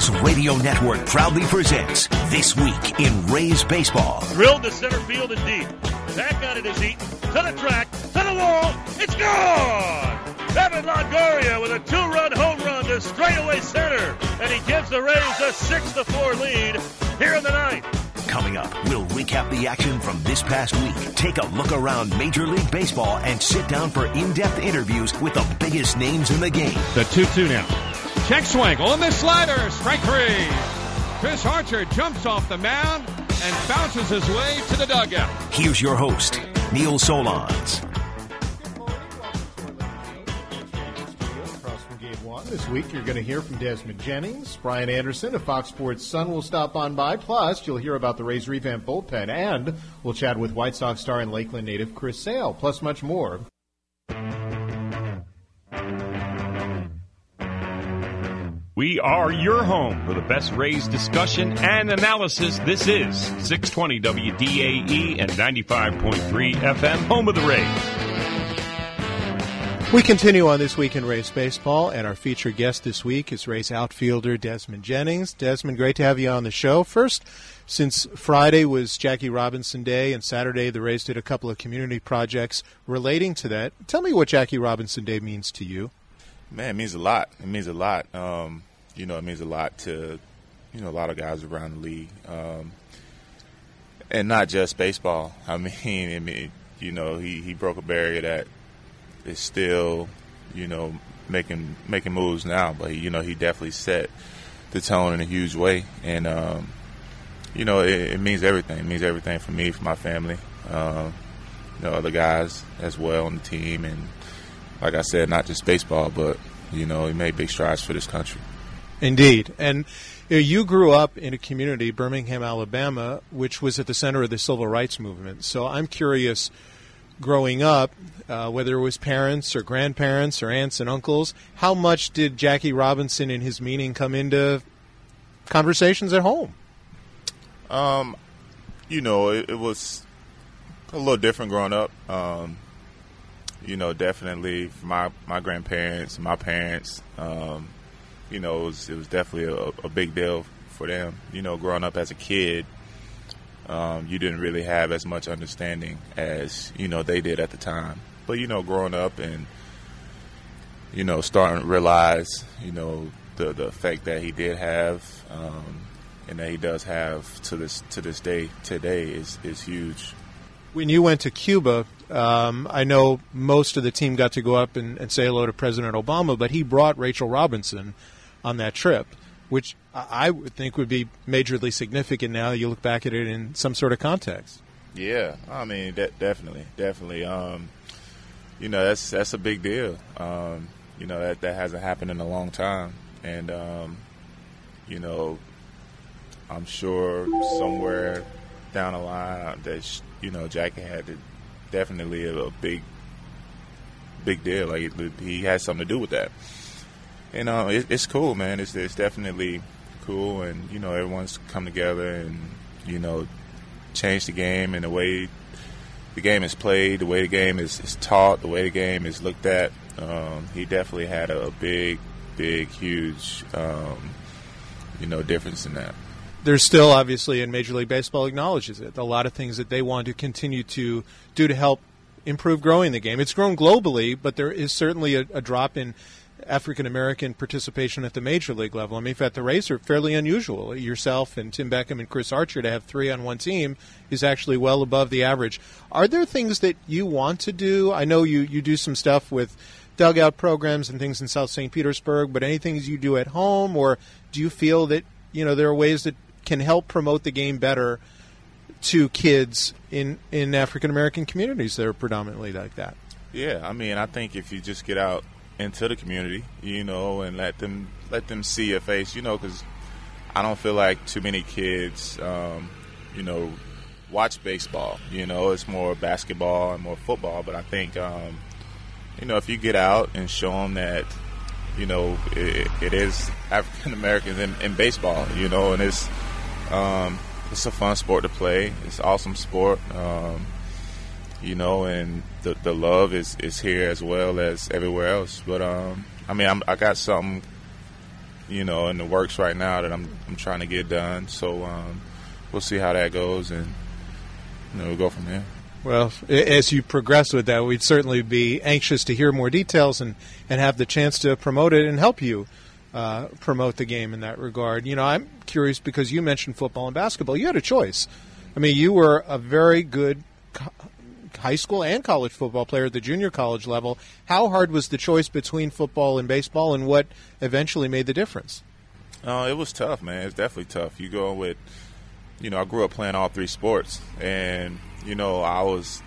Rays Radio Network proudly presents This Week in Rays Baseball. Drilled to center field and deep. Back on it is Eaton. To the track. To the wall. It's gone! Evan Longoria with a two-run home run to straightaway center. And he gives the Rays a 6-4 lead here in the ninth. Coming up, we'll recap the action from this past week, take a look around Major League Baseball, and sit down for in-depth interviews with the biggest names in the game. The 2-2 now. Check swing on the slider. Strike three. Chris Archer jumps off the mound and bounces his way to the dugout. Here's your host, Neil Solondz. This week, you're going to hear from Desmond Jennings. Brian Anderson of Fox Sports Sun will stop on by. Plus, you'll hear about the Rays revamp bullpen, and we'll chat with White Sox star and Lakeland native Chris Sale, plus much more. We are your home for the best Rays discussion and analysis. This is 620 WDAE and 95.3 FM, home of the Rays. We continue on this week in Rays baseball, and our featured guest this week is Rays outfielder Desmond Jennings. Desmond, great to have you on the show. First, since Friday was Jackie Robinson Day and Saturday the Rays did a couple of community projects relating to that, tell me what Jackie Robinson Day means to you. Man, it means a lot. It means a lot. Um, you know, it means a lot to, you know, a lot of guys around the league. Um, and not just baseball. I mean, I mean, you know, he, he broke a barrier that is still, you know, making making moves now. But you know, he definitely set the tone in a huge way, and um, you know, it, it, means everything. It means everything for me, for my family, um, you know, other guys as well on the team, and like I said, not just baseball, but you know, he made big strides for this country. Indeed, and you grew up in a community, Birmingham, Alabama, which was at the center of the civil rights movement. So I'm curious, growing up, uh, whether it was parents or grandparents or aunts and uncles, how much did Jackie Robinson and his meaning come into conversations at home? Um, you know, it, it was a little different growing up. Um, you know, definitely my my grandparents, my parents. Um, you know, it was, it was definitely a, a, big deal for them. You know, growing up as a kid, um, you didn't really have as much understanding as you know they did at the time. But you know, growing up and you know starting to realize you know the the effect that he did have um, and that he does have to this to this day today is is huge. When you went to Cuba, um, I know most of the team got to go up and, and say hello to President Obama, but he brought Rachel Robinson on that trip, which I would think would be majorly significant now you look back at it in some sort of context. Yeah, I mean, de- definitely, definitely. Um, you know, that's that's a big deal. Um, you know, that that hasn't happened in a long time, and um, you know, I'm sure somewhere down the line that you know Jackie had to definitely a, a big, big deal. Like he had something to do with that and know, it, it's cool, man. It's it's definitely cool, and you know everyone's come together and you know change the game and the way the game is played, the way the game is, is taught, the way the game is looked at. Um, he definitely had a big, big, huge, um, you know, difference in that. There's still obviously, and Major League Baseball acknowledges it, a lot of things that they want to continue to do to help improve growing the game. It's grown globally, but there is certainly a, a drop in African American participation at the major league level. I mean, fact, the Rays are fairly unusual. Yourself and Tim Beckham and Chris Archer to have three on one team is actually well above the average. Are there things that you want to do? I know you, you do some stuff with dugout programs and things in South St. Petersburg, but anything you do at home, or do you feel that you know there are ways that can help promote the game better to kids in in African American communities that are predominantly like that? Yeah, I mean, I think if you just get out into the community, you know, and let them let them see your face, you know, because I don't feel like too many kids, um, you know, watch baseball. You know, it's more basketball and more football. But I think, um, you know, if you get out and show them that, you know, it, it is African Americans in, in, baseball, you know, and it's um, it's a fun sport to play. It's an awesome sport. Um, you know, and the the love is, is here as well as everywhere else. But um, I mean, I'm, i got something you know in the works right now that I'm I'm trying to get done. So um, we'll see how that goes, and you know, we'll go from there. Well, as you progress with that, we'd certainly be anxious to hear more details and, and have the chance to promote it and help you uh, promote the game in that regard. You know, I'm curious because you mentioned football and basketball. You had a choice. I mean, you were a very good high school and college football player at the junior college level. How hard was the choice between football and baseball, and what eventually made the difference? Uh, it was tough, man. It's definitely tough. You go with, you know, I grew up playing all three sports, and you know, I was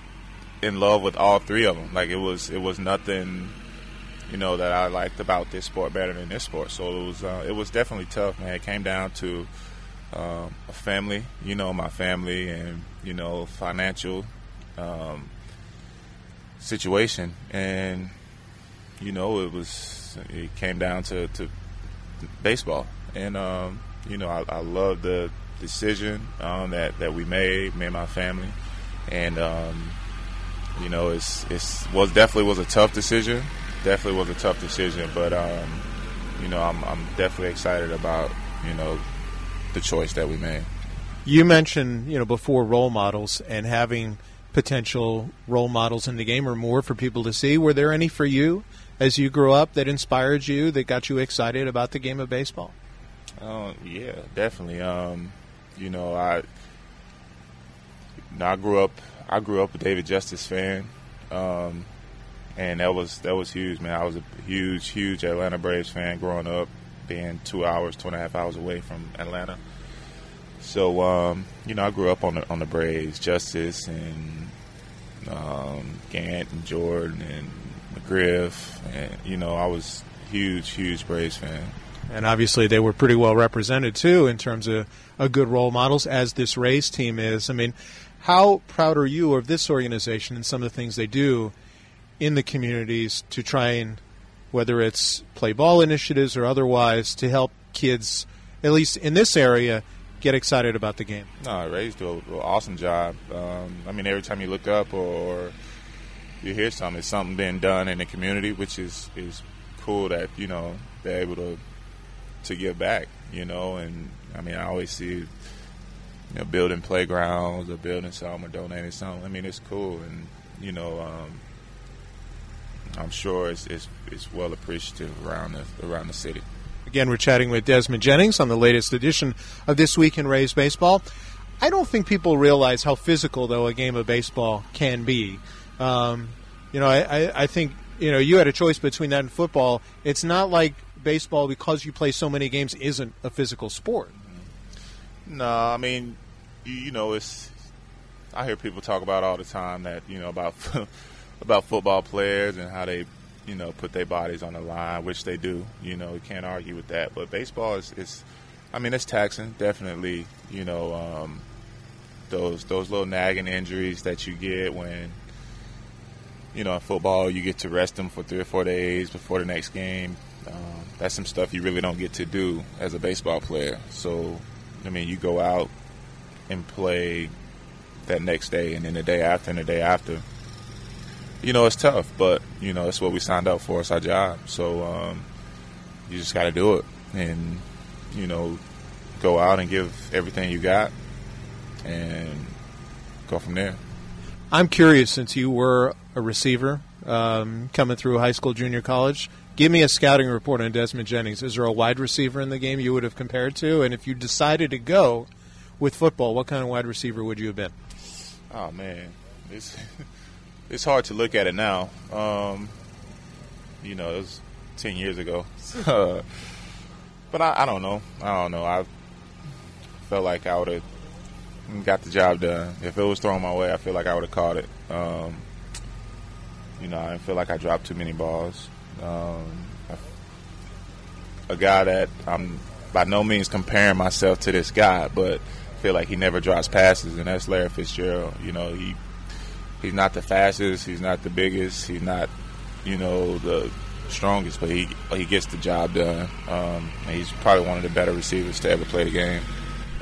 in love with all three of them. Like it was, it was nothing, you know, that I liked about this sport better than this sport. So it was, uh, it was definitely tough, man. It came down to um, a family, you know, my family, and you know, financial um, situation, and you know, it was, it came down to, to baseball, and um, you know, I, I love the decision um, that that we made, me and my family, and um, you know, it's it's was definitely was a tough decision. Definitely was a tough decision, but um, you know, I'm I'm definitely excited about you know the choice that we made. You mentioned you know before role models and having potential role models in the game or more for people to see. Were there any for you as you grew up that inspired you, that got you excited about the game of baseball? Oh yeah, definitely. Um, you know, I I grew up I grew up a David Justice fan, um, and that was that was huge, man. I was a huge, huge Atlanta Braves fan growing up, being two hours, two and a half hours away from Atlanta. So um, you know, I grew up on the on the Braves, Justice and um, Gant and Jordan and McGriff, and you know, I was huge, huge Braves fan. And obviously, they were pretty well represented too in terms of a good role models, as this Rays team is. I mean, how proud are you of this organization and some of the things they do in the communities to try and, whether it's play ball initiatives or otherwise, to help kids, at least in this area, get excited about the game? No, Rays do an awesome job. Um, I mean, every time you look up or you hear something, it's something being done in the community, which is is cool that you know they're able to to give back. You know, and I mean, I always see you know, building playgrounds or building something or donating something. I mean, it's cool, and you know, um, I'm sure it's, it's, it's well appreciated around the around the city. Again, we're chatting with Desmond Jennings on the latest edition of this week in Rays baseball. I don't think people realize how physical, though, a game of baseball can be. Um, you know, I, I, think you know you had a choice between that and football. It's not like baseball because you play so many games isn't a physical sport. No, I mean you, you know, it's I hear people talk about all the time that you know about about football players and how they you know put their bodies on the line, which they do. You know, you can't argue with that. But baseball is, I mean, it's taxing, definitely. You know, um, those those little nagging injuries that you get when you know in football you get to rest them for three or four days before the next game. Um, that's some stuff you really don't get to do as a baseball player. So, I mean, you go out and play that next day and then the day after and the day after. You know, it's tough, but you know, it's what we signed up for. It's our job. So um, you just got to do it, and you know, go out and give everything you got, and go from there. I'm curious, since you were a receiver um, coming through high school, junior college. Give me a scouting report on Desmond Jennings. Is there a wide receiver in the game you would have compared to? And if you decided to go with football, what kind of wide receiver would you have been? Oh man, it's it's hard to look at it now. Um, you know, it was ten years ago, but I, I, don't know. I don't know. I felt like I would have got the job done. If it was thrown my way, I feel like I would have caught it. Um, you know, I feel like I dropped too many balls. Um, a guy that I'm by no means comparing myself to this guy, but feel like he never drops passes, and that's Larry Fitzgerald. You know, he he's not the fastest, he's not the biggest, he's not you know the strongest, but he he gets the job done. Um, he's probably one of the better receivers to ever play the game.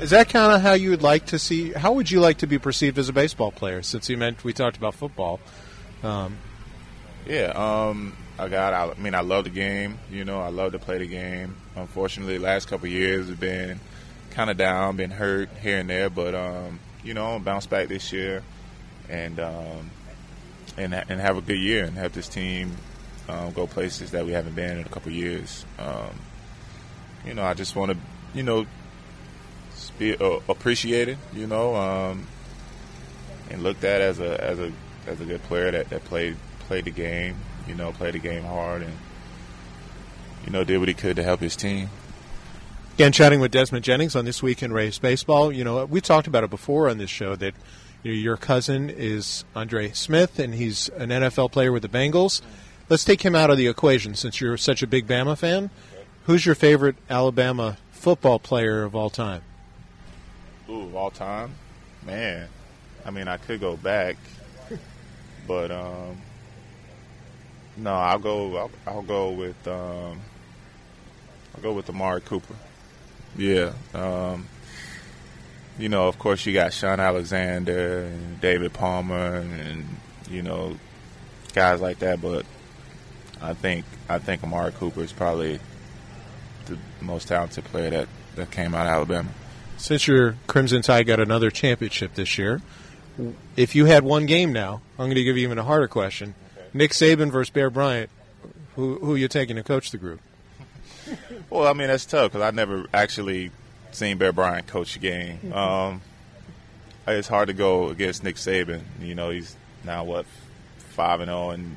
Is that kind of how you would like to see? How would you like to be perceived as a baseball player? Since you meant we talked about football. Um, yeah, um, I got. I, I mean, I love the game. You know, I love to play the game. Unfortunately, the last couple of years have been kind of down, been hurt here and there, but um, you know, I'm bounce back this year and um, and and have a good year and have this team um, go places that we haven't been in a couple years. Um, you know, I just want to, you know, be uh, appreciated. You know, um, and looked at as a as a as a good player that, that played played the game. You know, played the game hard and you know did what he could to help his team. Again, chatting with Desmond Jennings on this week in Rays baseball. You know, we talked about it before on this show that your cousin is Andre Smith, and he's an NFL player with the Bengals. Let's take him out of the equation since you're such a big Bama fan. Who's your favorite Alabama football player of all time? Ooh, of all time, man. I mean, I could go back, but um, no, I'll go. I'll, I'll go with. Um, I'll go with Amari Cooper. Yeah. Um, you know, of course, you got Shaun Alexander and David Palmer and, you know, guys like that. But I think I think Amari Cooper is probably the most talented player that, that came out of Alabama. Since your Crimson Tide got another championship this year, if you had one game now, I'm going to give you even a harder question. Okay. Nick Saban versus Bear Bryant, who, who are you taking to coach the group? Well, I mean that's tough because I never actually seen Bear Bryant coach a game. Mm-hmm. Um, it's hard to go against Nick Saban. You know, he's now what five and zero oh in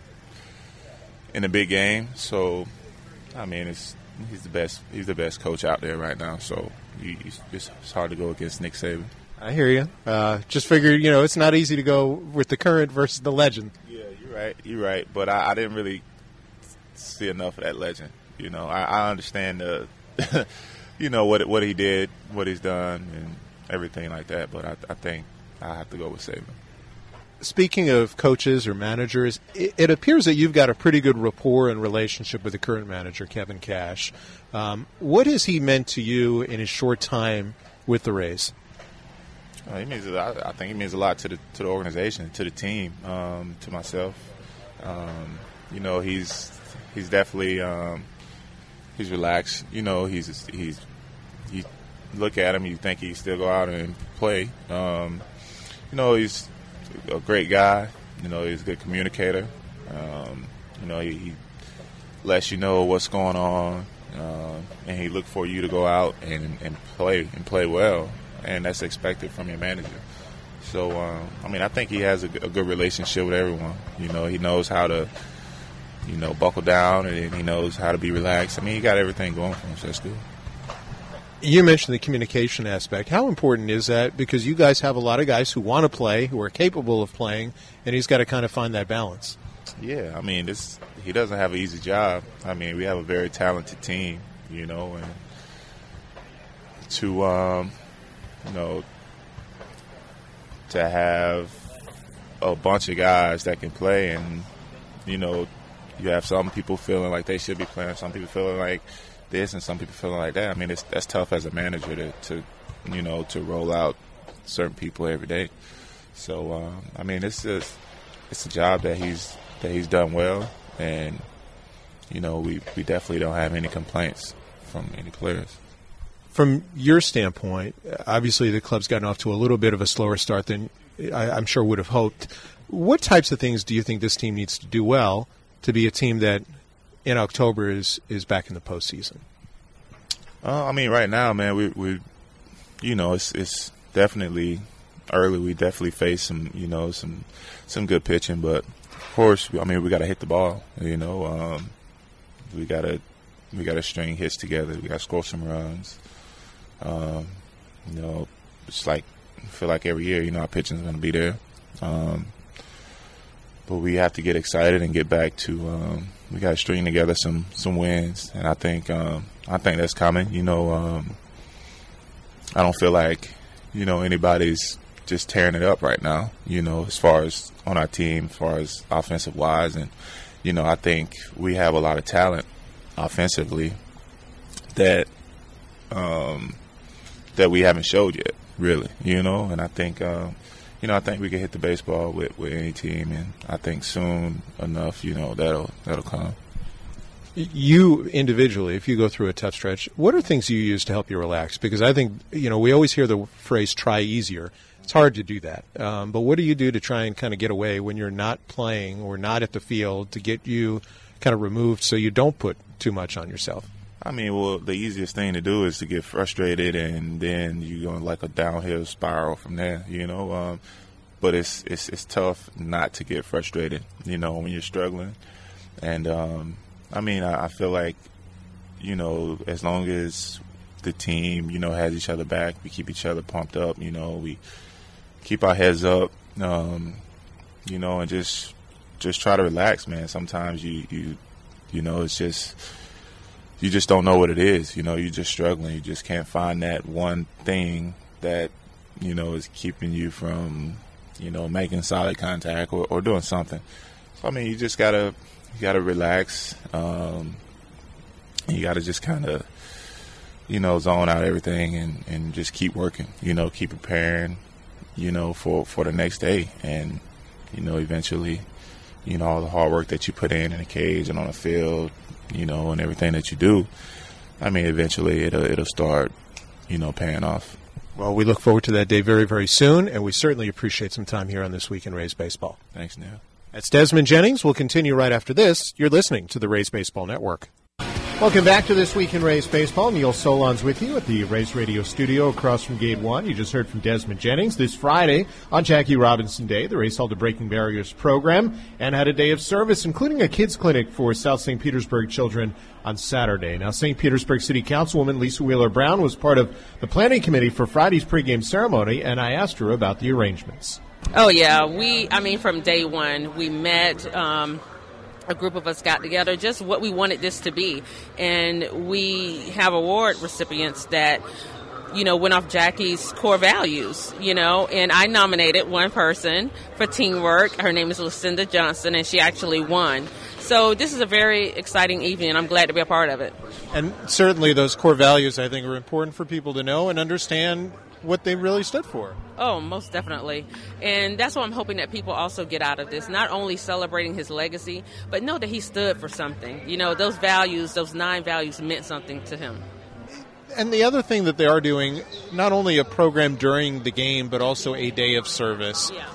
in the big game. So, I mean, it's he's the best. He's the best coach out there right now. So, you, it's, it's hard to go against Nick Saban. I hear you. Uh, just figured, you know, it's not easy to go with the current versus the legend. Yeah, you're right. You're right. But I, I didn't really see enough of that legend. You know, I, I understand the, you know what what he did, what he's done, and everything like that. But I, I think I have to go with Saban. Speaking of coaches or managers, it, it, appears that you've got a pretty good rapport and relationship with the current manager, Kevin Cash. Um, what has he meant to you in his short time with the Rays? Uh, he means a lot, I think he means a lot to the to the organization, to the team, um, to myself. Um, you know, he's he's definitely um, he's relaxed. You know, he's he's you look at him, you think he still go out and play. Um, you know, he's a great guy. You know, he's a good communicator. Um, you know, he, he, lets you know what's going on, uh, and he look for you to go out and, and play and play well, and that's expected from your manager. So, um, I mean, I think he has a, a good relationship with everyone. You know, he knows how to you know, buckle down and he knows how to be relaxed. I mean, he got everything going for him, so that's good. You mentioned the communication aspect. How important is that? Because you guys have a lot of guys who want to play, who are capable of playing, and he's got to kind of find that balance. Yeah, I mean, this he doesn't have an easy job. I mean, we have a very talented team, you know, and to um, you know to have a bunch of guys that can play and you know you have some people feeling like they should be playing, some people feeling like this, and some people feeling like that. I mean, it's that's tough as a manager to, to you know, to roll out certain people every day. So um, I mean, it's just it's a job that he's that he's done well, and you know, we we definitely don't have any complaints from any players. From your standpoint, obviously the club's gotten off to a little bit of a slower start than I, I'm sure would have hoped. What types of things do you think this team needs to do well to be a team that in October is is back in the postseason? Uh, I mean, right now, man, we we you know it's it's definitely early. We definitely face some you know some some good pitching, but of course, I mean, we got to hit the ball. You know, um, we got to we got to string hits together. We got to score some runs. Um, you know, it's like I feel like every year, you know, our pitching is going to be there. Um, but we have to get excited and get back to. Um, we got to string together some some wins, and I think um, I think that's coming. You know, um, I don't feel like you know anybody's just tearing it up right now. You know, as far as on our team, as far as offensive wise, and you know, I think we have a lot of talent offensively that um, that we haven't showed yet, really. You know, and I think um, you know, I think we can hit the baseball with, with any team, and I think soon enough, you know, that'll that'll come. you individually, if you go through a tough stretch, what are things you use to help you relax? Because I think you know we always hear the phrase "try easier." It's hard to do that. Um, but what do you do to try and kind of get away when you're not playing or not at the field to get you kind of removed so you don't put too much on yourself? I mean, well, the easiest thing to do is to get frustrated, and then you go like a downhill spiral from there. You know, um, but it's it's it's tough not to get frustrated. You know, when you're struggling, and um, I mean, I, I feel like you know, as long as the team, you know, has each other back, we keep each other pumped up. You know, we keep our heads up. Um, you know, and just just try to relax, man. Sometimes you you you know, it's just you just don't know what it is. You know, you're just struggling. You just can't find that one thing that you know is keeping you from you know making solid contact or, or doing something. So I mean, you just gotta you gotta relax. Um, you gotta just kind of you know zone out everything and and just keep working. You know, keep preparing. You know, for for the next day, and you know, eventually, you know, all the hard work that you put in in the cage and on the field, you know, and everything that you do, I mean, eventually it'll it'll start, you know, paying off. Well, we look forward to that day very, very soon, and we certainly appreciate some time here on This Week in Rays Baseball. Thanks, Neil. That's Desmond Jennings. We'll continue right after this. You're listening to the Rays Baseball Network. Welcome back to This Week in Rays Baseball. Neil Solondz with you at the Rays Radio Studio across from Gate 1. You just heard from Desmond Jennings. This Friday, on Jackie Robinson Day, the Rays held a Breaking Barriers program and had a day of service, including a kids clinic for South St. Petersburg children on Saturday. Now, St. Petersburg City Councilwoman Lisa Wheeler Brown was part of the planning committee for Friday's pregame ceremony, and I asked her about the arrangements. Oh, yeah. We, I mean, from day one, we met. Um, a group of us got together just what we wanted this to be. And we have award recipients that you know went off jackie's core values you know and i nominated one person for teamwork. Her name is lucinda johnson and she actually won. So this is a very exciting evening and i'm glad to be a part of it. And certainly those core values i think are important for people to know and understand what they really stood for. Oh, most definitely. And that's what I'm hoping that people also get out of this. Not only celebrating his legacy, but know that he stood for something. You know, those values, those nine values meant something to him. And the other thing that they are doing, not only a program during the game, but also a day of service. Yeah.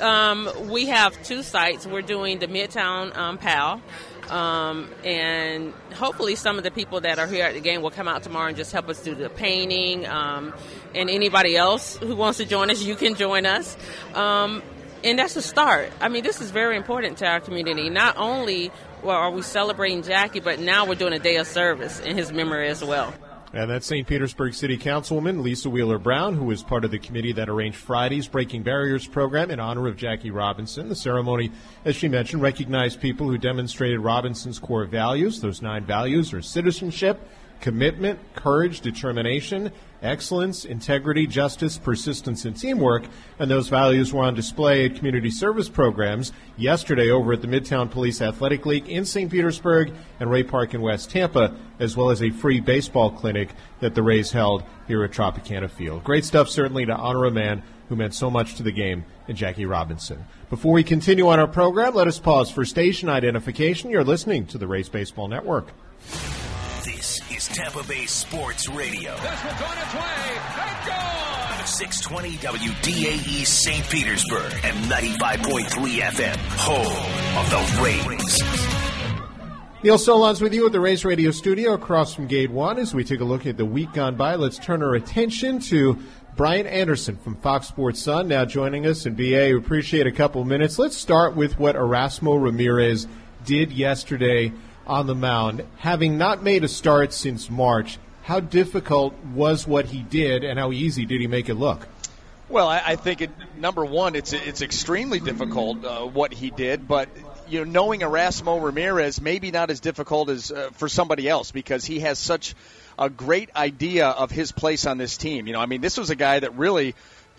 Um, we have two sites. We're doing the Midtown um, PAL, um, and hopefully, some of the people that are here at the game will come out tomorrow and just help us do the painting. Um, and anybody else who wants to join us, you can join us. Um, and that's a start. I mean, this is very important to our community. Not only well, are we celebrating Jackie, but now we're doing a day of service in his memory as well. And that's St. Petersburg City Councilwoman Lisa Wheeler Brown, who was part of the committee that arranged Friday's Breaking Barriers program in honor of Jackie Robinson. The ceremony, as she mentioned, recognized people who demonstrated Robinson's core values. Those nine values are citizenship, commitment, courage, determination, excellence, integrity, justice, persistence, and teamwork. And those values were on display at community service programs yesterday over at the Midtown Police Athletic League in St. Petersburg and Ray Park in West Tampa, as well as a free baseball clinic that the Rays held here at Tropicana Field. Great stuff, certainly, to honor a man who meant so much to the game in Jackie Robinson. Before we continue on our program, let us pause for station identification. You're listening to the Rays Baseball Network. This is Tampa Bay Sports Radio. This one's on its way and gone. 620 WDAE St. Petersburg and 95.3 FM. Home of the Rays. Neil Solondz with you at the Rays Radio Studio across from Gate 1 as we take a look at the week gone by. Let's turn our attention to Brian Anderson from Fox Sports Sun now joining us. And BA, we appreciate a couple minutes. Let's start with what Erasmo Ramirez did yesterday on the mound. Having not made a start since March, how difficult was what he did and how easy did he make it look? Well, I, I think it, number one, it's it's extremely difficult uh, what he did, but you know, knowing Erasmo Ramirez, maybe not as difficult as uh, for somebody else because he has such a great idea of his place on this team. You know, I mean, this was a guy that really,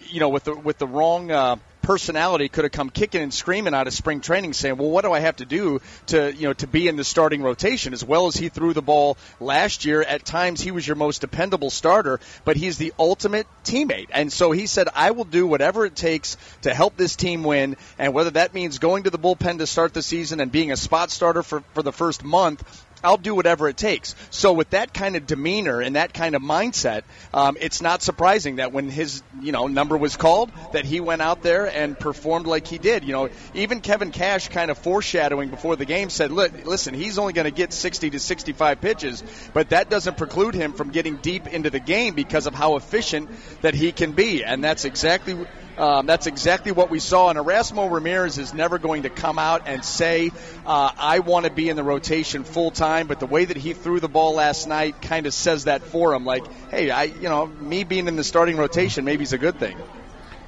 you know, with the with the wrong uh, personality could have come kicking and screaming out of spring training saying, "Well, what do I have to do to, you know, to be in the starting rotation?" As well as he threw the ball last year, at times he was your most dependable starter, but he's the ultimate teammate. And so he said, "I will do whatever it takes to help this team win, and whether that means going to the bullpen to start the season and being a spot starter for for the first month I'll do whatever it takes. So with that kind of demeanor and that kind of mindset, um, it's not surprising that when his you know number was called, that he went out there and performed like he did. You know, even Kevin Cash kind of foreshadowing before the game said, "Look, "Listen, he's only going to get 60 to 65 pitches, but that doesn't preclude him from getting deep into the game because of how efficient that he can be." And that's exactly um, that's exactly what we saw. And Erasmo Ramirez is never going to come out and say, uh, I want to be in the rotation full time. But the way that he threw the ball last night kind of says that for him. Like, hey, I, you know, me being in the starting rotation maybe is a good thing.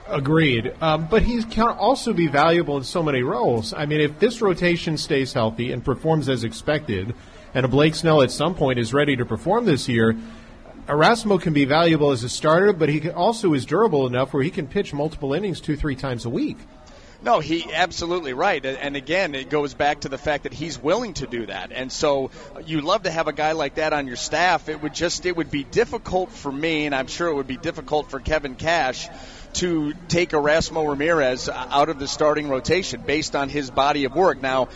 Agreed. Um, but he can also be valuable in so many roles. I mean, if this rotation stays healthy and performs as expected, and a Blake Snell at some point is ready to perform this year, Erasmo can be valuable as a starter, but he also is durable enough where he can pitch multiple innings two, three times a week. No, he absolutely right. And again, it goes back to the fact that he's willing to do that. And so uh, you love to have a guy like that on your staff. It would just it would be difficult for me, and I'm sure it would be difficult for Kevin Cash to take Erasmo Ramirez uh, out of the starting rotation based on his body of work. Now,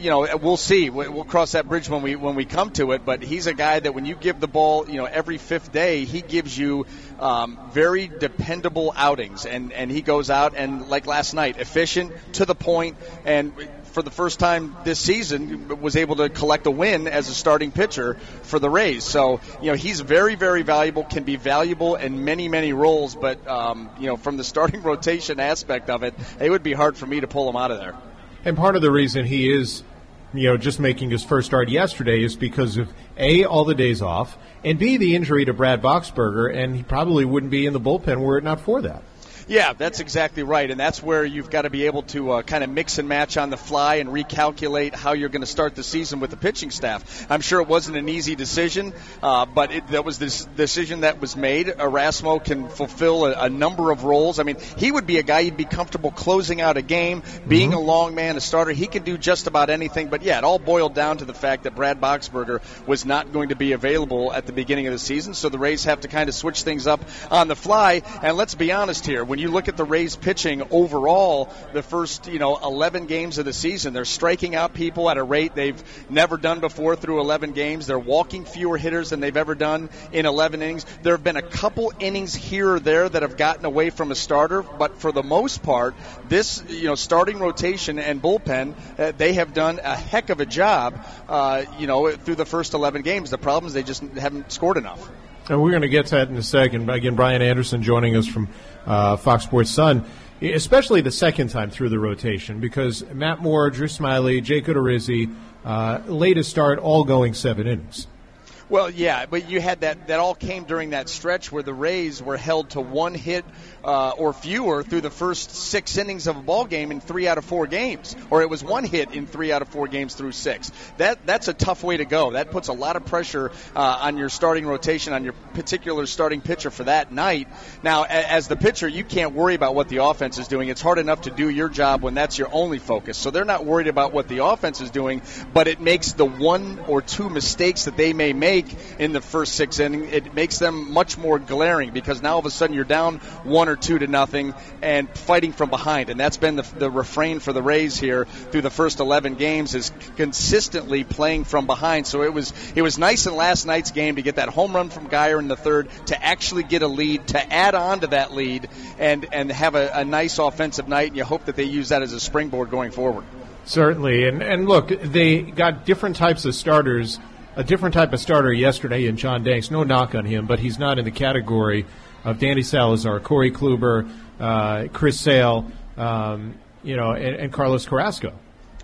you know, we'll see. We'll cross that bridge when we when we come to it. But he's a guy that when you give the ball, you know, every fifth day, he gives you um, very dependable outings, and and he goes out and like last night, efficient to the point, and for the first time this season was able to collect a win as a starting pitcher for the Rays. So you know he's very very valuable, can be valuable in many many roles, but um, you know from the starting rotation aspect of it, it would be hard for me to pull him out of there. And part of the reason he is you know, just making his first start yesterday is because of A, all the days off, and B, the injury to Brad Boxberger, and he probably wouldn't be in the bullpen were it not for that. Yeah, that's exactly right, and that's where you've got to be able to uh, kind of mix and match on the fly and recalculate how you're going to start the season with the pitching staff. I'm sure it wasn't an easy decision, uh, but it, that was the decision that was made. Erasmo can fulfill a, a, number of roles. I mean, he would be a guy you'd be comfortable closing out a game, being mm-hmm. a long man, a starter. He can do just about anything. But yeah, it all boiled down to the fact that Brad Boxberger was not going to be available at the beginning of the season, so the Rays have to kind of switch things up on the fly. And let's be honest here, when you look at the Rays pitching overall, the first you know 11 games of the season, they're striking out people at a rate they've never done before through 11 games. They're walking fewer hitters than they've ever done in 11 innings. There have been a couple innings here or there that have gotten away from a starter, but for the most part, this you know starting rotation and bullpen, uh, they have done a heck of a job. Uh, you know through the first 11 games. The problem is they just haven't scored enough. And we're going to get to that in a second. Again, Brian Anderson joining us from uh, Fox Sports Sun, especially the second time through the rotation, because Matt Moore, Drew Smyly, Jake Odorizzi, uh, latest start, all going seven innings. Well, yeah, but you had that. That all came during that stretch where the Rays were held to one hit uh, or fewer through the first six innings of a ball game in three out of four games, or it was one hit in three out of four games through six. That that's a tough way to go. That puts a lot of pressure uh, on your starting rotation, on your particular starting pitcher for that night. Now, as the pitcher, you can't worry about what the offense is doing. It's hard enough to do your job when that's your only focus. So they're not worried about what the offense is doing, but it makes the one or two mistakes that they may make in the first six innings, it makes them much more glaring because now all of a sudden you're down one or two to nothing and fighting from behind. And that's been the, the refrain for the Rays here through the first 11 games is consistently playing from behind. So it was it was nice in last night's game to get that home run from Guyer in the third to actually get a lead to add on to that lead and and have a, a nice offensive night. And you hope that they use that as a springboard going forward. Certainly, and and look, they got different types of starters. A different type of starter yesterday in John Danks. No knock on him, but he's not in the category of Danny Salazar, Corey Kluber, uh, Chris Sale, um, you know, and, and Carlos Carrasco.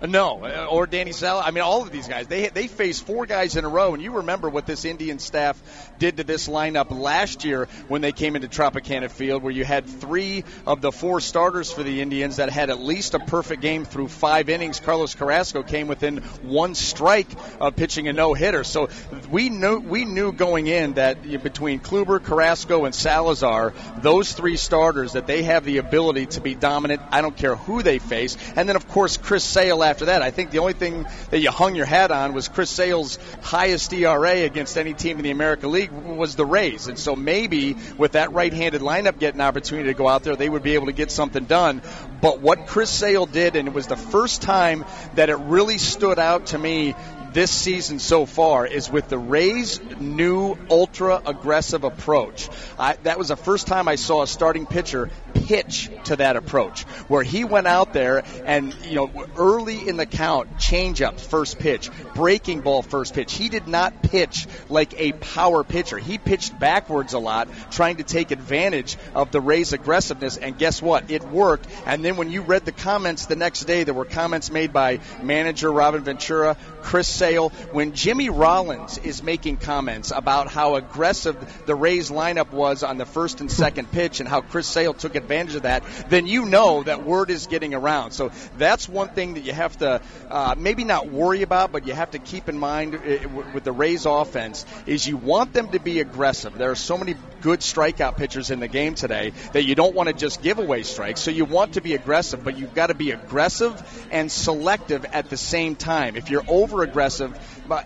No, uh, or Danny Sal. I mean, all of these guys. They they faced four guys in a row, and you remember what this Indian staff did to this lineup last year when they came into Tropicana Field, where you had three of the four starters for the Indians that had at least a perfect game through five innings. Carlos Carrasco came within one strike of pitching a no hitter. So we knew we knew going in that between Kluber, Carrasco, and Salazar, those three starters, that they have the ability to be dominant. I don't care who they face, and then of course Chris Sale after that. I think the only thing that you hung your hat on was Chris Sale's highest ERA against any team in the American League was the Rays. And so maybe with that right-handed lineup getting an opportunity to go out there, they would be able to get something done. But what Chris Sale did, and it was the first time that it really stood out to me this season so far is with the Rays' new ultra aggressive approach. I, that was the first time I saw a starting pitcher pitch to that approach, where he went out there and, you know, early in the count, change up first pitch, breaking ball first pitch. He did not pitch like a power pitcher. He pitched backwards a lot, trying to take advantage of the Rays' aggressiveness, and guess what? It worked. And then when you read the comments the next day, there were comments made by manager Robin Ventura, Chris Sale. When Jimmy Rollins is making comments about how aggressive the Rays lineup was on the first and second pitch and how Chris Sale took advantage of that, then you know that word is getting around. So that's one thing that you have to uh, maybe not worry about, but you have to keep in mind uh, with the Rays offense is you want them to be aggressive. There are so many good strikeout pitchers in the game today that you don't want to just give away strikes. So you want to be aggressive, but you've got to be aggressive and selective at the same time. If you're over aggressive,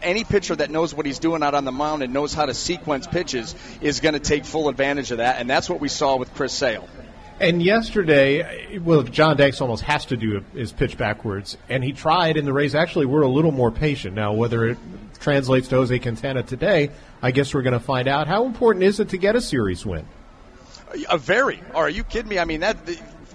any pitcher that knows what he's doing out on the mound and knows how to sequence pitches is going to take full advantage of that, and that's what we saw with Chris Sale. And yesterday, well, John Danks almost has to do his pitch backwards, and he tried, and the Rays actually were a little more patient. Now, whether it translates to Jose Quintana today, I guess we're going to find out. How important is it to get a series win? A very. Are you kidding me? I mean, that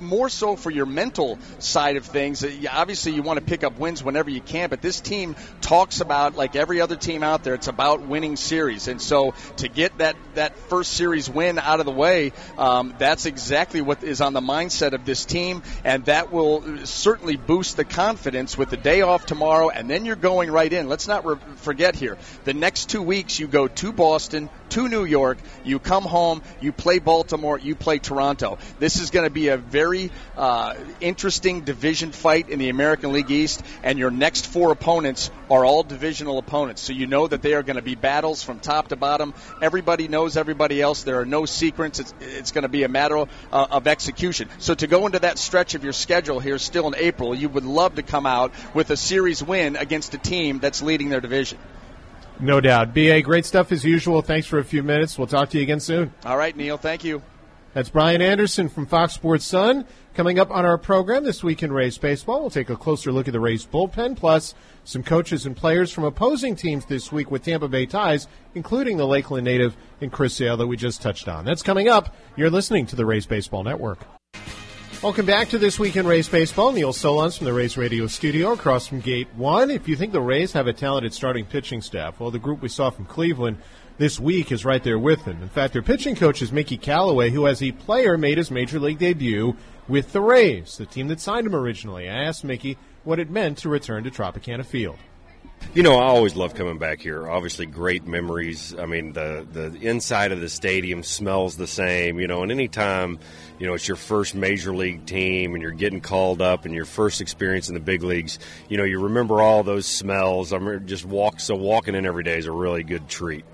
more so for your mental side of things. Uh, obviously, you want to pick up wins whenever you can, but this team talks about, like every other team out there, it's about winning series. And so to get that, that first series win out of the way, um, that's exactly what is on the mindset of this team, and that will certainly boost the confidence with the day off tomorrow, and then you're going right in. Let's not re- forget here the next two weeks, you go to Boston, to New York, you come home, you play Baltimore, you play Toronto. This is going to be a very uh, interesting division fight in the American League East, and your next four opponents are all divisional opponents. So you know that they are going to be battles from top to bottom. Everybody knows everybody else. There are no secrets. It's, it's going to be a matter uh, of execution. So to go into that stretch of your schedule here still in April, you would love to come out with a series win against a team that's leading their division. No doubt. BA, great stuff as usual. Thanks for a few minutes. We'll talk to you again soon. All right, Neil. Thank you. That's Brian Anderson from Fox Sports Sun. Coming up on our program this week in Rays Baseball, we'll take a closer look at the Rays bullpen, plus some coaches and players from opposing teams this week with Tampa Bay ties, including the Lakeland native and Chris Sale that we just touched on. That's coming up. You're listening to the Rays Baseball Network. Welcome back to This Week in Rays Baseball. Neil Solondz from the Rays Radio Studio across from Gate 1. If you think the Rays have a talented starting pitching staff, well, the group we saw from Cleveland this week is right there with them. In fact, their pitching coach is Mickey Callaway, who as a player made his major league debut with the Rays, the team that signed him originally. I asked Mickey what it meant to return to Tropicana Field. You know, I always love coming back here. Obviously, great memories. I mean, the the inside of the stadium smells the same. You know, and anytime you know it's your first major league team and you're getting called up and your first experience in the big leagues, you know, you remember all those smells. I'm just walk so walking in every day is a really good treat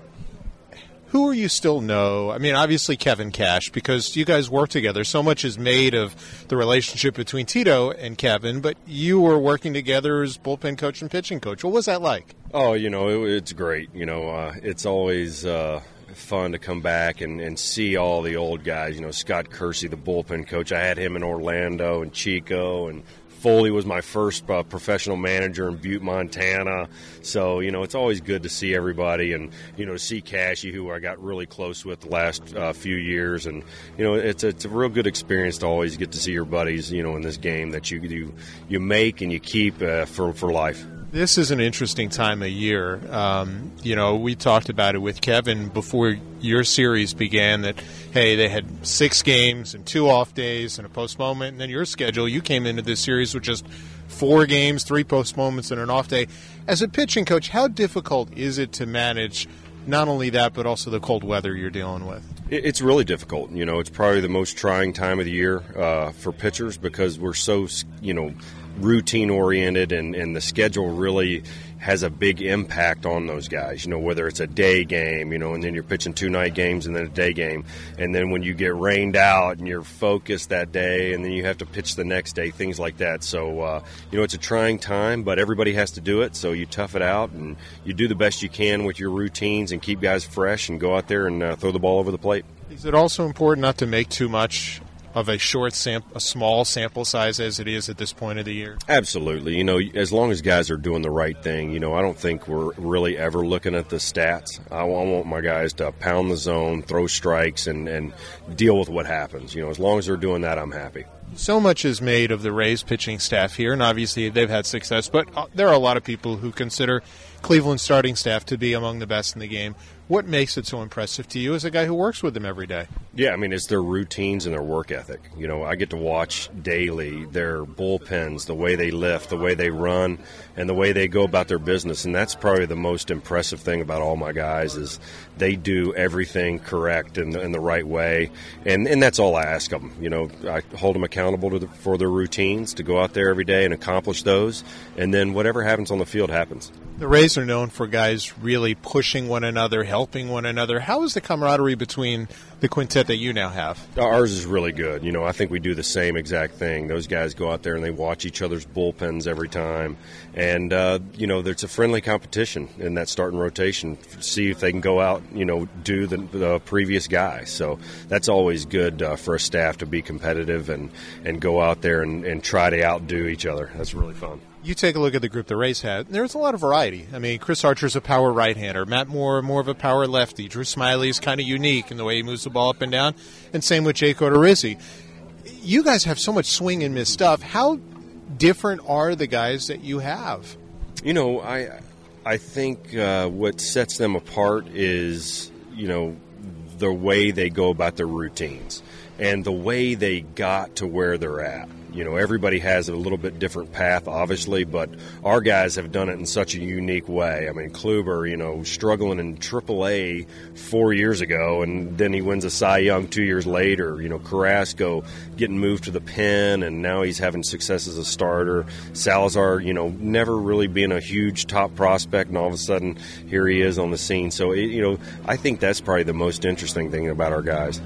who are you still know? I mean, obviously Kevin Cash, because you guys work together. So much is made of the relationship between Tito and Kevin, but you were working together as bullpen coach and pitching coach. What was that like? Oh, you know, it, it's great. You know, uh, it's always. Uh, fun to come back and, and see all the old guys. You know, Scott Kersey, the bullpen coach. I had him in Orlando and Chico and Foley was my first uh, professional manager in Butte, Montana. So, you know, it's always good to see everybody and, you know, to see Cashy, who I got really close with the last uh, few years. And, you know, it's, it's a real good experience to always get to see your buddies, you know, in this game that you, you, you make and you keep uh, for, for life. This is an interesting time of year. Um, you know, we talked about it with Kevin before your series began that, hey, they had six games and two off days and a postponement. And then your schedule, you came into this series with just four games, three postponements, and an off day. As a pitching coach, how difficult is it to manage not only that, but also the cold weather you're dealing with? It's really difficult. You know, it's probably the most trying time of the year uh, for pitchers because we're so, you know, routine oriented and, and the schedule really has a big impact on those guys. You know, whether it's a day game, you know, and then you're pitching two night games and then a day game, and then when you get rained out and you're focused that day, and then you have to pitch the next day, things like that. So, uh, you know, it's a trying time, but everybody has to do it. So you tough it out and you do the best you can with your routines and keep guys fresh and go out there and uh, throw the ball over the plate. Is it also important not to make too much of a short sample, a small sample size as it is at this point of the year? Absolutely. You know, as long as guys are doing the right thing, you know, I don't think we're really ever looking at the stats. I want my guys to pound the zone, throw strikes, and, and deal with what happens. You know, as long as they're doing that, I'm happy. So much is made of the Rays pitching staff here, and obviously they've had success, but uh, there are a lot of people who consider Cleveland starting staff to be among the best in the game. What makes it so impressive to you as a guy who works with them every day? Yeah, I mean, it's their routines and their work ethic. You know, I get to watch daily their bullpens, the way they lift, the way they run, and the way they go about their business. And that's probably the most impressive thing about all my guys is they do everything correct and in the right way. And, and that's all I ask them. You know, I hold them accountable the, for their routines to go out there every day and accomplish those. And then whatever happens on the field happens. The Rays are known for guys really pushing one another, helping one another. How is the camaraderie between the quintet that you now have? Ours is really good. You know, I think we do the same exact thing. Those guys go out there and they watch each other's bullpens every time, and uh, you know, there's a friendly competition in that starting rotation. See if they can go out, you know, do the, the previous guy. So that's always good uh, for a staff to be competitive and and go out there and, and try to outdo each other. That's really fun you take a look at the group the Rays had, there's a lot of variety. I mean, Chris Archer's a power right-hander. Matt Moore, more of a power lefty. Drew Smyly is kind of unique in the way he moves the ball up and down. And same with Jake Odorizzi. You guys have so much swing and miss stuff. How different are the guys that you have? You know, I I think uh, what sets them apart is you know the way they go about their routines and the way they got to where they're at. You know, everybody has a little bit different path, obviously, but our guys have done it in such a unique way. I mean, Kluber, you know, struggling in AAA four years ago, and then he wins a Cy Young two years later. You know, Carrasco getting moved to the pen, and now he's having success as a starter. Salazar, you know, never really being a huge top prospect, and all of a sudden here he is on the scene. So, it, you know, I think that's probably the most interesting thing about our guys.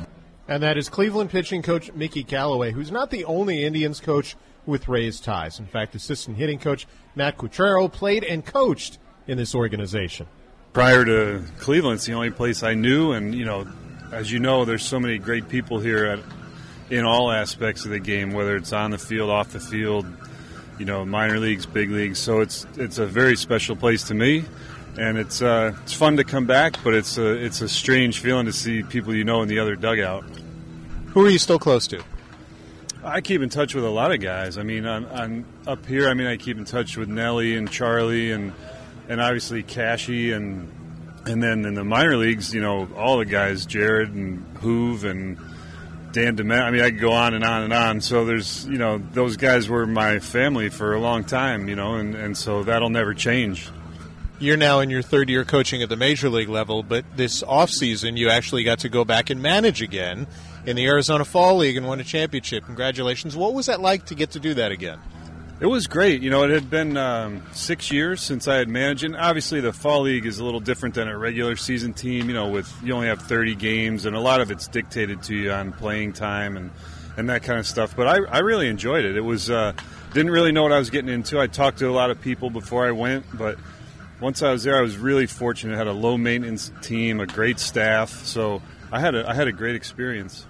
And that is Cleveland pitching coach Mickey Callaway, who's not the only Indians coach with Rays ties. In fact, assistant hitting coach Matt Quatraro played and coached in this organization. Prior to Cleveland, it's the only place I knew, and you know, as you know, there's so many great people here at, in all aspects of the game, whether it's on the field, off the field, you know, minor leagues, big leagues. So it's it's a very special place to me and it's uh, it's fun to come back, but it's a it's a strange feeling to see people you know in the other dugout. Who are you still close to? I keep in touch with a lot of guys. I mean, on, on up here, I mean, I keep in touch with Nelly and Charlie and and obviously Cashy and and then in the minor leagues, you know, all the guys, Jared and Hoove and Dan Dement. I mean, I could go on and on and on. So there's, you know, those guys were my family for a long time, you know, and, and so that'll never change you're now in your third year coaching at the major league level, but this off season you actually got to go back and manage again in the Arizona Fall League and won a championship. Congratulations! What was that like to get to do that again? It was great. You know, it had been um, six years since I had managed, and obviously the fall league is a little different than a regular season team. You know, with you only have 30 games, and a lot of it's dictated to you on playing time and and that kind of stuff. But I, I really enjoyed it. It was uh, didn't really know what I was getting into. I talked to a lot of people before I went, but once I was there, I was really fortunate. I had a low maintenance team, a great staff, so I had a I had a great experience.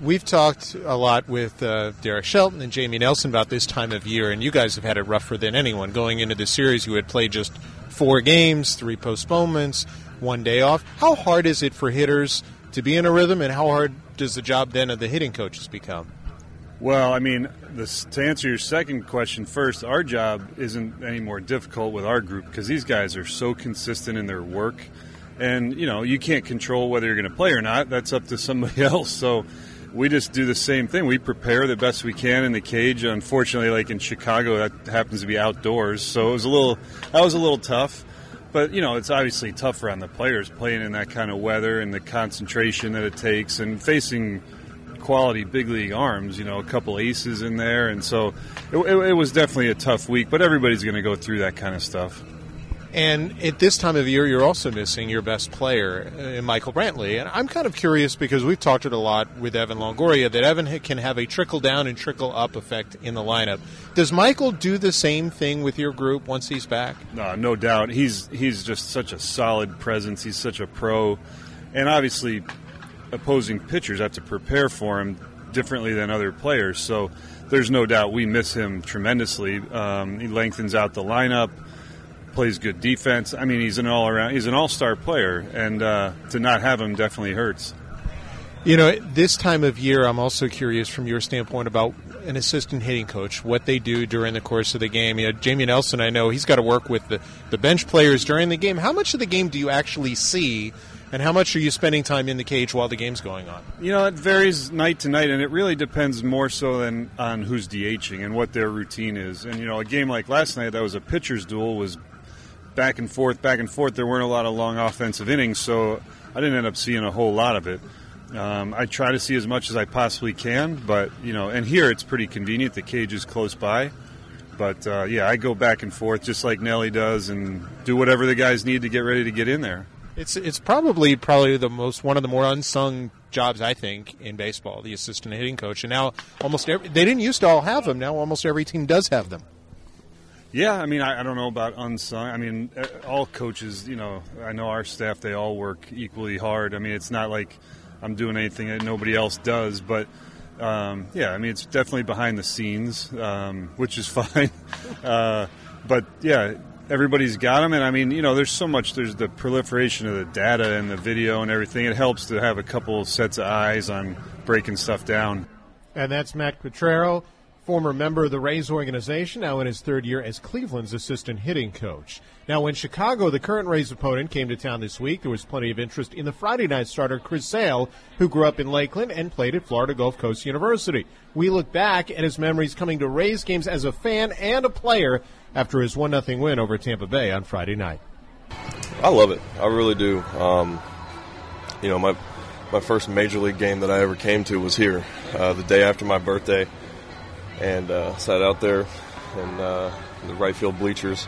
We've talked a lot with uh, Derek Shelton and Jamie Nelson about this time of year, and you guys have had it rougher than anyone. Going into the series, you had played just four games, three postponements, one day off. How hard is it for hitters to be in a rhythm, and how hard does the job then of the hitting coaches become? Well, I mean, this, to answer your second question first, our job isn't any more difficult with our group because these guys are so consistent in their work. And, you know, you can't control whether you're going to play or not. That's up to somebody else. So we just do the same thing. We prepare the best we can in the cage. Unfortunately, like in Chicago, that happens to be outdoors. So it was a little, that was a little tough. But, you know, it's obviously tougher on the players playing in that kind of weather and the concentration that it takes and facing – quality big league arms. You know, a couple aces in there, and so it, it, it was definitely a tough week. But everybody's going to go through that kind of stuff. And at this time of year, you're also missing your best player, uh, Michael Brantley. And I'm kind of curious because we've talked it a lot with Evan Longoria that Evan can have a trickle down and trickle up effect in the lineup. Does Michael do the same thing with your group once he's back? No, no doubt. He's he's just such a solid presence. He's such a pro, and obviously opposing pitchers have to prepare for him differently than other players. So there's no doubt we miss him tremendously. Um, he lengthens out the lineup, plays good defense. I mean, he's an all around, he's an all star player, and uh, to not have him definitely hurts. You know, this time of year, I'm also curious from your standpoint about an assistant hitting coach, what they do during the course of the game. You know, Jamie Nelson, I know he's got to work with the, the bench players during the game. How much of the game do you actually see, and how much are you spending time in the cage while the game's going on? You know, it varies night to night, and it really depends more so than on who's DHing and what their routine is. And you know, a game like last night that was a pitcher's duel was back and forth, back and forth. There weren't a lot of long offensive innings, so I didn't end up seeing a whole lot of it. Um, I try to see as much as I possibly can, but you know, and here it's pretty convenient. The cage is close by, but uh, yeah, I go back and forth just like Nelly does, and do whatever the guys need to get ready to get in there. It's it's probably probably the most one of the more unsung jobs I think in baseball, the assistant hitting coach. And now almost every, they didn't used to all have them. Now almost every team does have them. Yeah, I mean, I, I, don't know about unsung. I mean, uh, all coaches, you know, I know our staff, they all work equally hard. I mean, it's not like I'm doing anything that nobody else does, but um, yeah, I mean, it's definitely behind the scenes, um, which is fine. uh, but yeah, everybody's got them, and I mean, you know, there's so much. There's the proliferation of the data and the video and everything. It helps to have a couple sets of eyes on breaking stuff down. And that's Matt Quatraro former member of the Rays organization, now in his third year as Cleveland's assistant hitting coach. Now, when Chicago, the current Rays opponent, came to town this week, there was plenty of interest in the Friday night starter Chris Sale, who grew up in Lakeland and played at Florida Gulf Coast University. We look back at his memories coming to Rays games as a fan and a player after his 1 0 win over Tampa Bay on Friday night. I love it. I really do. Um, you know, my my first major league game that I ever came to was here, uh, the day after my birthday and uh, sat out there in, uh, in the right field bleachers.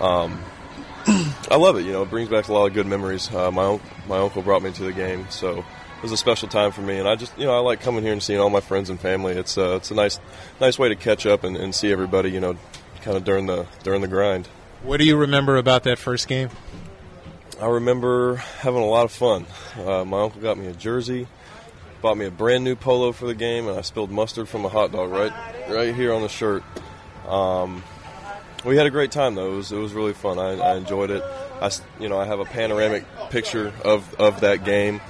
Um, I love it. You know, it brings back a lot of good memories. Uh, my my uncle brought me to the game, so it was a special time for me. And I just, you know, I like coming here and seeing all my friends and family. It's uh, it's a nice nice way to catch up and, and see everybody. You know, kind of during the during the grind. What do you remember about that first game? I remember having a lot of fun. Uh, my uncle got me a jersey bought me a brand new polo for the game, and I spilled mustard from a hot dog right right here on the shirt. Um, we had a great time though. It was it was really fun. I, I, enjoyed it. I you know I have a panoramic picture of, of that game,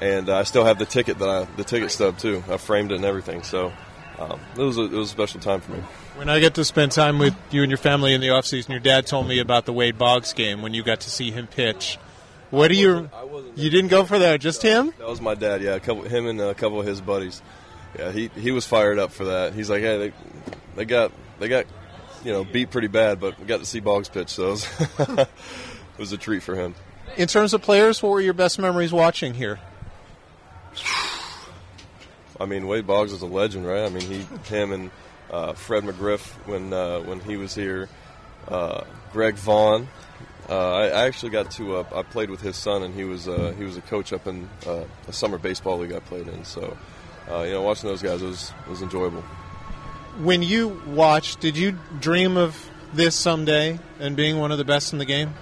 and I still have the ticket that I the ticket stub too. I framed it and everything. So um, it was a, it was a special time for me. When I get to spend time with you and your family in the off season, your dad told me about the Wade Boggs game when you got to see him pitch. What do you? You didn't go for that. Just him? That was my dad. Yeah, a couple, him and a couple of his buddies. Yeah, he he was fired up for that. He's like, hey, they they got they got you know beat pretty bad, but we got to see Boggs pitch, so it was, it was a treat for him. In terms of players, what were your best memories watching here? I mean, Wade Boggs is a legend, right? I mean, he, him, and uh, Fred McGriff when uh, when he was here, uh, Greg Vaughn, uh, I, I, actually got to. Uh, I played with his son, and he was uh, he was a coach up in uh, a summer baseball league I played in. So, uh, you know, watching those guys was was enjoyable. When you watched, did you dream of this someday and being one of the best in the game?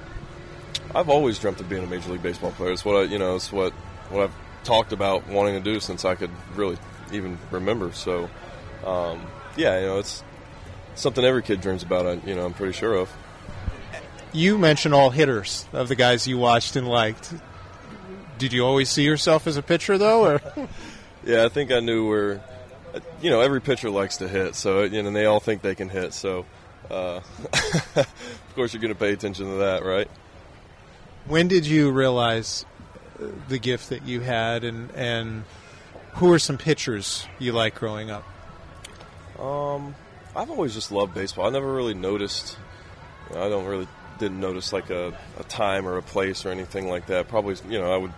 I've always dreamt of being a major league baseball player. It's what I, you know, it's what what I've talked about wanting to do since I could really even remember. So, um, yeah, you know, it's something every kid dreams about. You know, I'm pretty sure of you mentioned all hitters of the guys you watched and liked. Did you always see yourself as a pitcher, though? Or? yeah, I think I knew where. You know, every pitcher likes to hit, so you know, and they all think they can hit. So, uh, of course, you're going to pay attention to that, right? When did you realize uh, the gift that you had, and and who are some pitchers you like growing up? Um, I've always just loved baseball. I never really noticed. I don't really didn't notice like a, a time or a place or anything like that. Probably, you know, I would.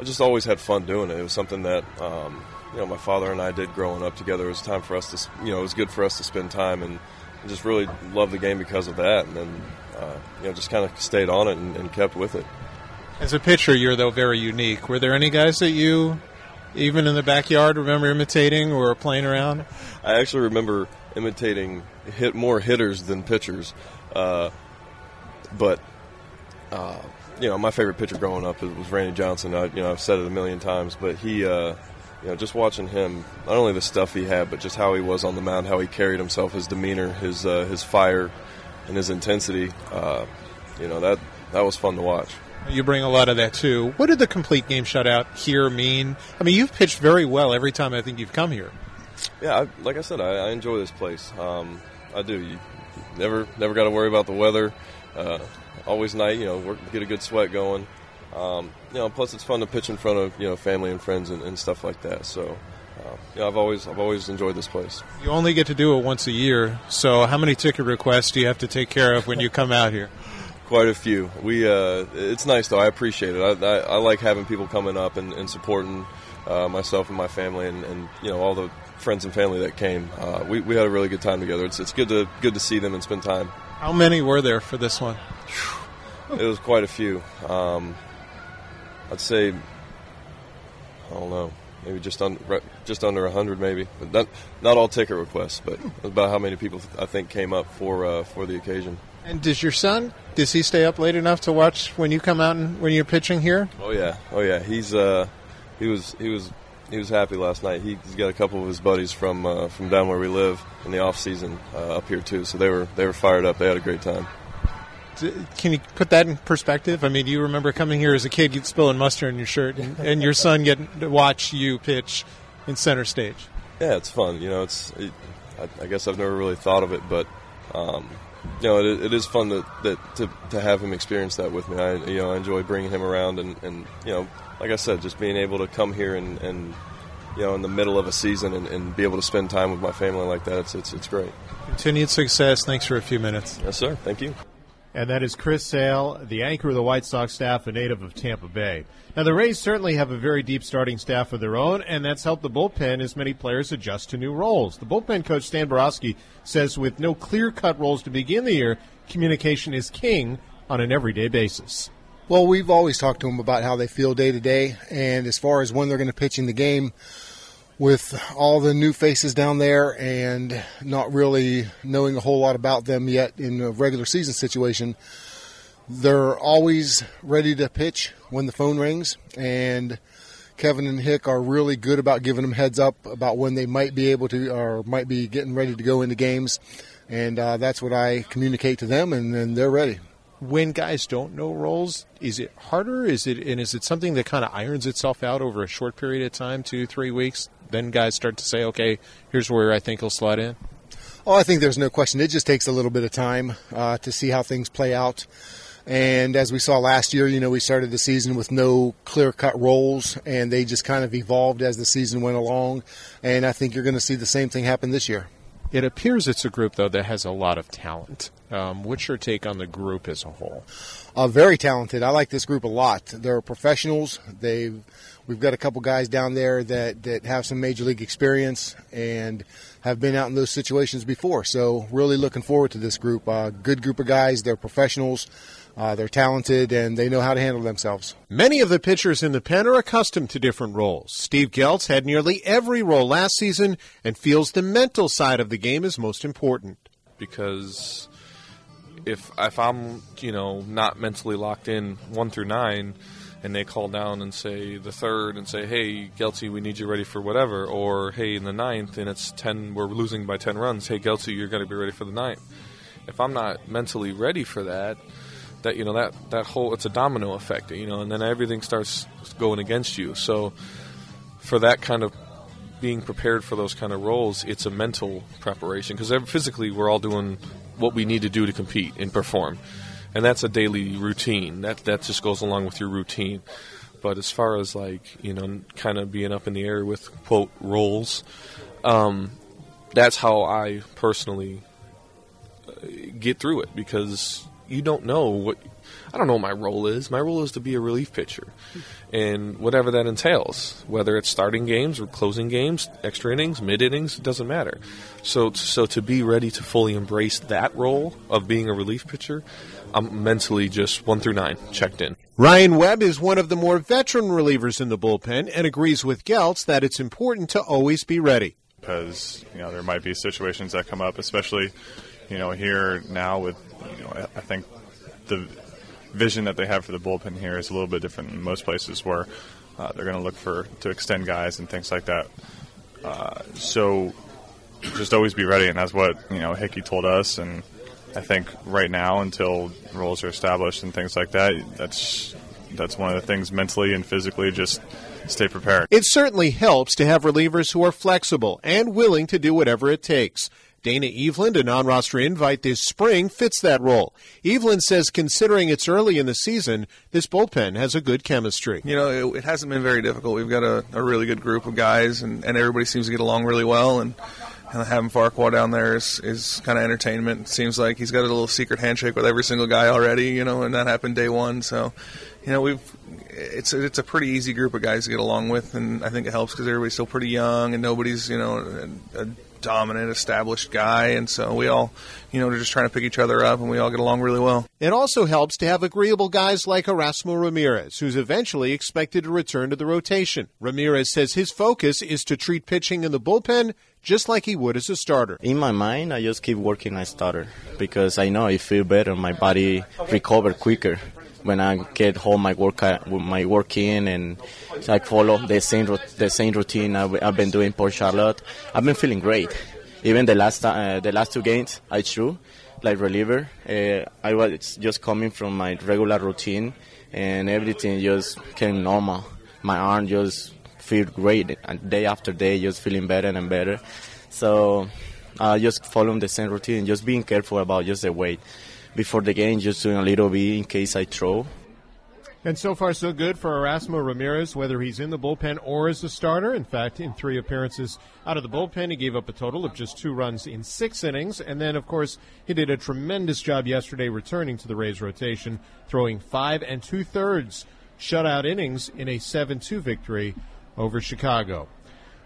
I just always had fun doing it. It was something that um, you know my father and I did growing up together. It was time for us to, you know, it was good for us to spend time and just really loved the game because of that. And then, uh, you know, just kind of stayed on it and, and kept with it. As a pitcher, you're though very unique. Were there any guys that you, even in the backyard, remember imitating or playing around? I actually remember imitating hit more hitters than pitchers. Uh, but uh, you know, my favorite pitcher growing up was Randy Johnson. I, you know, I've said it a million times, but he uh, you know, just watching him, not only the stuff he had, but just how he was on the mound, how he carried himself, his demeanor, his uh, his fire, and his intensity. Uh, you know that that was fun to watch. You bring a lot of that too. What did the complete game shutout here mean? I mean, you've pitched very well every time I think you've come here. Yeah, I, like I said, I, I enjoy this place. Um, I do. You never never got to worry about the weather. Uh, always night, you know, work, get a good sweat going. Um, you know, plus it's fun to pitch in front of you know family and friends and, and stuff like that. So, uh, yeah, I've always I've always enjoyed this place. You only get to do it once a year. So, how many ticket requests do you have to take care of when you come out here? Quite a few. We uh, it's nice though. I appreciate it. I, I, I like having people coming up and, and supporting uh, myself and my family and, and, you know all the friends and family that came. Uh, we, we had a really good time together. It's, it's good to good to see them and spend time. How many were there for this one? It was quite a few. Um, I'd say I don't know, maybe just under just under hundred, maybe. But not not all ticket requests, but about how many people I think came up for uh, for the occasion. And does your son? Does he stay up late enough to watch when you come out and when you're pitching here? Oh yeah, oh yeah. He's uh, he was he was he was happy last night. He, has got a couple of his buddies from uh, from down where we live in the off season uh, up here too, so they were they were fired up. They had a great time. Can you put that in perspective? I mean, do you remember coming here as a kid, you'd spilling mustard in your shirt, and, and your son getting to watch you pitch in center stage? Yeah, it's fun. You know, it's. It, I, I, guess I've never really thought of it, but um, you know, it, it is fun that, that to, to have him experience that with me. I you know I enjoy bringing him around, and, and you know, like I said, just being able to come here and, and you know in the middle of a season and, and, be able to spend time with my family like that, it's it's, it's great. Continued success. Thanks for a few minutes. Yes, sir. Thank you. And that is Chris Sale, the anchor of the White Sox staff, a native of Tampa Bay. Now, the Rays certainly have a very deep starting staff of their own, and that's helped the bullpen as many players adjust to new roles. The bullpen coach, Stan Boroski, says with no clear cut roles to begin the year, communication is king on an everyday basis. Well, we've always talked to them about how they feel day to day, and as far as when they're going to pitch in the game, with all the new faces down there and not really knowing a whole lot about them yet in a regular season situation, they're always ready to pitch when the phone rings. And Kevin and Hick are really good about giving them heads up about when they might be able to or might be getting ready to go into games. And uh, that's what I communicate to them, and then they're ready when guys don't know roles, is it harder? Is it and is it something that kind of irons itself out over a short period of time, two, three weeks? Then guys start to say, okay, here's where I think he'll slot in. Oh, I think there's no question. It just takes a little bit of time uh, to see how things play out. And as we saw last year, you know, we started the season with no clear cut roles, and they just kind of evolved as the season went along. And I think you're going to see the same thing happen this year. It appears it's a group, though, that has a lot of talent. Um, what's your take on the group as a whole? Uh, very talented. I like this group a lot. They're professionals. They've we've got a couple guys down there that, that have some major league experience and have been out in those situations before. So really looking forward to this group. Uh, good group of guys. They're professionals. Uh, they're talented and they know how to handle themselves. Many of the pitchers in the pen are accustomed to different roles. Steve Geltz had nearly every role last season and feels the mental side of the game is most important. Because if if I'm you know not mentally locked in one through nine, and they call down and say the third and say, "Hey, Gelty, we need you ready for whatever," or "Hey, in the ninth and it's ten, we're losing by ten runs. Hey, Gelty, you're going to be ready for the ninth." If I'm not mentally ready for that, that you know that that whole it's a domino effect, you know, and then everything starts going against you. So for that kind of being prepared for those kind of roles, it's a mental preparation because physically we're all doing what we need to do to compete and perform, and that's a daily routine. That that just goes along with your routine. But as far as like you know, kind of being up in the air with quote roles, um, that's how I personally uh, get through it because you don't know what I don't know what my role is. My role is to be a relief pitcher, and whatever that entails, whether it's starting games or closing games, extra innings, mid innings, it doesn't matter. So, so to be ready to fully embrace that role of being a relief pitcher, I'm mentally just one through nine checked in. Ryan Webb is one of the more veteran relievers in the bullpen and agrees with Geltz that it's important to always be ready. Because you know there might be situations that come up, especially you know here now with you know I think the vision that they have for the bullpen here is a little bit different than most places where Uh, they're going to look for to extend guys and things like that. Uh, so just always be ready, and that's what you know Hickey told us. And I think right now, until roles are established and things like that, that's that's one of the things mentally and physically. Just stay prepared. It certainly helps to have relievers who are flexible and willing to do whatever it takes. Dana Eveland, a non roster invite this spring, fits that role. Eveland says, considering it's early in the season, this bullpen has a good chemistry. You know, it, it hasn't been very difficult. We've got a, a, really good group of guys, and, and everybody seems to get along really well. And, and having Farquhar down there is, is kind of entertainment. It seems like he's got a little secret handshake with every single guy already, you know, and that happened day one. So, you know, we've it's it's a pretty easy group of guys to get along with, and I think it helps because everybody's still pretty young and nobody's you know a, a dominant, established guy, and so we all, you know, we're just trying to pick each other up, and we all get along really well. It also helps to have agreeable guys like Erasmo Ramirez, who's eventually expected to return to the rotation. Ramirez says his focus is to treat pitching in the bullpen just like he would as a starter. In my mind, I just keep working as starter because I know I feel better, my body recover quicker when I get home, I work my work in, and I follow the same the same routine I've, been doing for Charlotte. I've been feeling great. Even the last uh, the last two games I threw like reliever. Uh, I was just coming from my regular routine, and everything just came normal. My arm just feel great, and day after day, just feeling better and better. So, uh, just following the same routine, just being careful about just the weight before the game, just doing a little bit in case I throw. And so far, so good for Erasmo Ramirez, whether he's in the bullpen or as a starter. In fact, in three appearances out of the bullpen, he gave up a total of just two runs in six innings. And then, of course, he did a tremendous job yesterday returning to the Rays rotation, throwing five and two thirds shutout innings in a 7 2 victory over Chicago.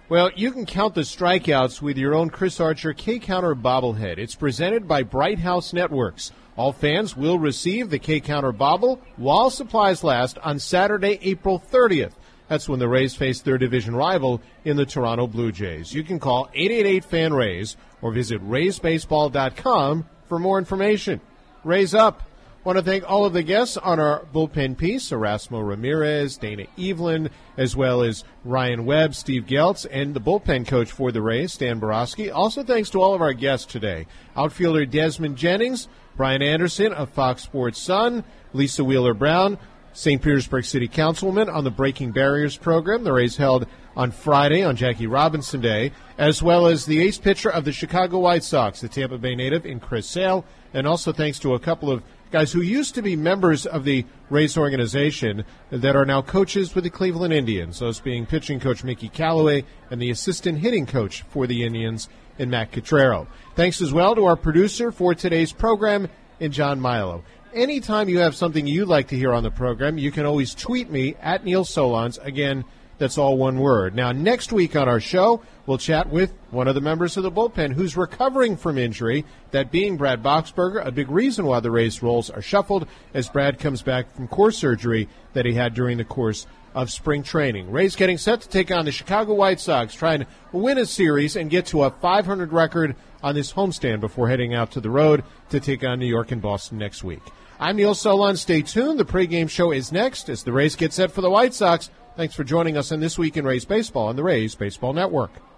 Well, you can count the strikeouts with your own Chris Archer K Counter bobblehead. It's presented by Bright House Networks. All fans will receive the K Counter Bobble while supplies last on Saturday, April 30th. That's when the Rays face their division rival in the Toronto Blue Jays. You can call 888 FAN Rays or visit RaysBaseball.com for more information. Raise up. Want to thank all of the guests on our bullpen piece Erasmo Ramirez, Dana Eveland, as well as Ryan Webb, Steve Geltz, and the bullpen coach for the Rays, Stan Boroski. Also, thanks to all of our guests today outfielder Desmond Jennings, Brian Anderson of Fox Sports Sun, Lisa Wheeler Brown, St. Petersburg City Councilman on the Breaking Barriers program. The Rays held on Friday on Jackie Robinson Day, as well as the ace pitcher of the Chicago White Sox, the Tampa Bay native in Chris Sale, and also thanks to a couple of guys who used to be members of the race organization that are now coaches with the Cleveland Indians, those being pitching coach Mickey Callaway and the assistant hitting coach for the Indians in Matt Quatraro. Thanks as well to our producer for today's program, in John Milo. Anytime you have something you'd like to hear on the program, you can always tweet me at Neil Solondz. Again, that's all one word. Now, next week on our show, we'll chat with one of the members of the bullpen who's recovering from injury, that being Brad Boxberger, a big reason why the Rays roles are shuffled as Brad comes back from core surgery that he had during the course of spring training. Rays getting set to take on the Chicago White Sox, trying to win a series and get to a 500 record on this homestand before heading out to the road to take on New York and Boston next week. I'm Neil Solondz. Stay tuned. The pregame show is next as the Rays get set for the White Sox. Thanks for joining us on This Week in Rays Baseball on the Rays Baseball Network.